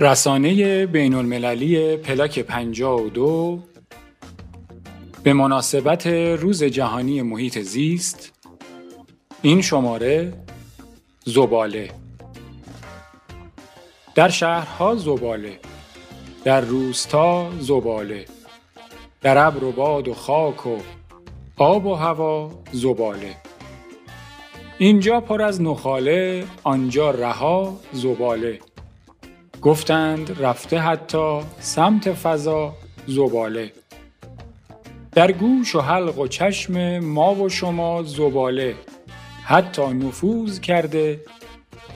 رسانه بین المللی پلاک 52 به مناسبت روز جهانی محیط زیست این شماره زباله. در شهرها زباله در روستا زباله در ابر و باد و خاک و آب و هوا زباله. اینجا پر از نخاله آنجا رها زباله. گفتند رفته حتی سمت فضا زباله. در گوش و حلق و چشم ما و شما زباله. حتی نفوذ کرده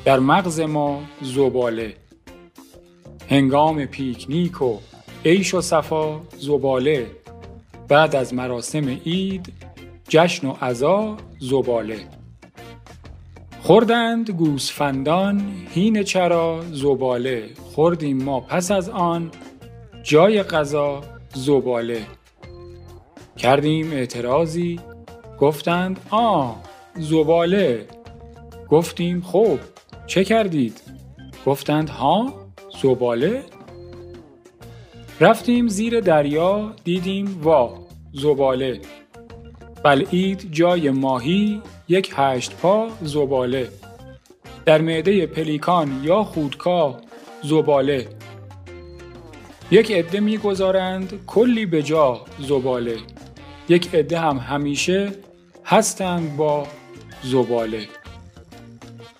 در مغز ما زباله. هنگام پیکنیک و عیش و صفا زباله. بعد از مراسم عید جشن و عزا زباله. خوردند گوسفندان هین چرا زباله. خوردیم ما پس از آن جای غذا زباله. کردیم اعتراضی گفتند آ زباله. گفتیم خب چه کردید؟ گفتند ها زباله. رفتیم زیر دریا دیدیم وا زباله. بلعید جای ماهی یک هشت پا زباله. در معده پلیکان یا خودکا زباله. یک عده می‌گذارند کلی به جا زباله. یک عده هم همیشه هستند با زباله.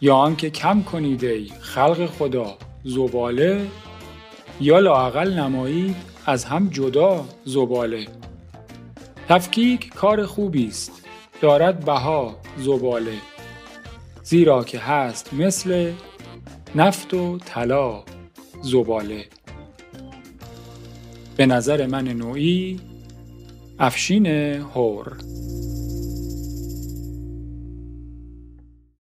یا آنکه کم کنید ای خلق خدا زباله یا لااقل نمایید از هم جدا زباله. تفکیک کار خوبی است. دارد بها زباله زیرا که هست مثل نفت و طلا زباله. به نظر من نوعی افشین هور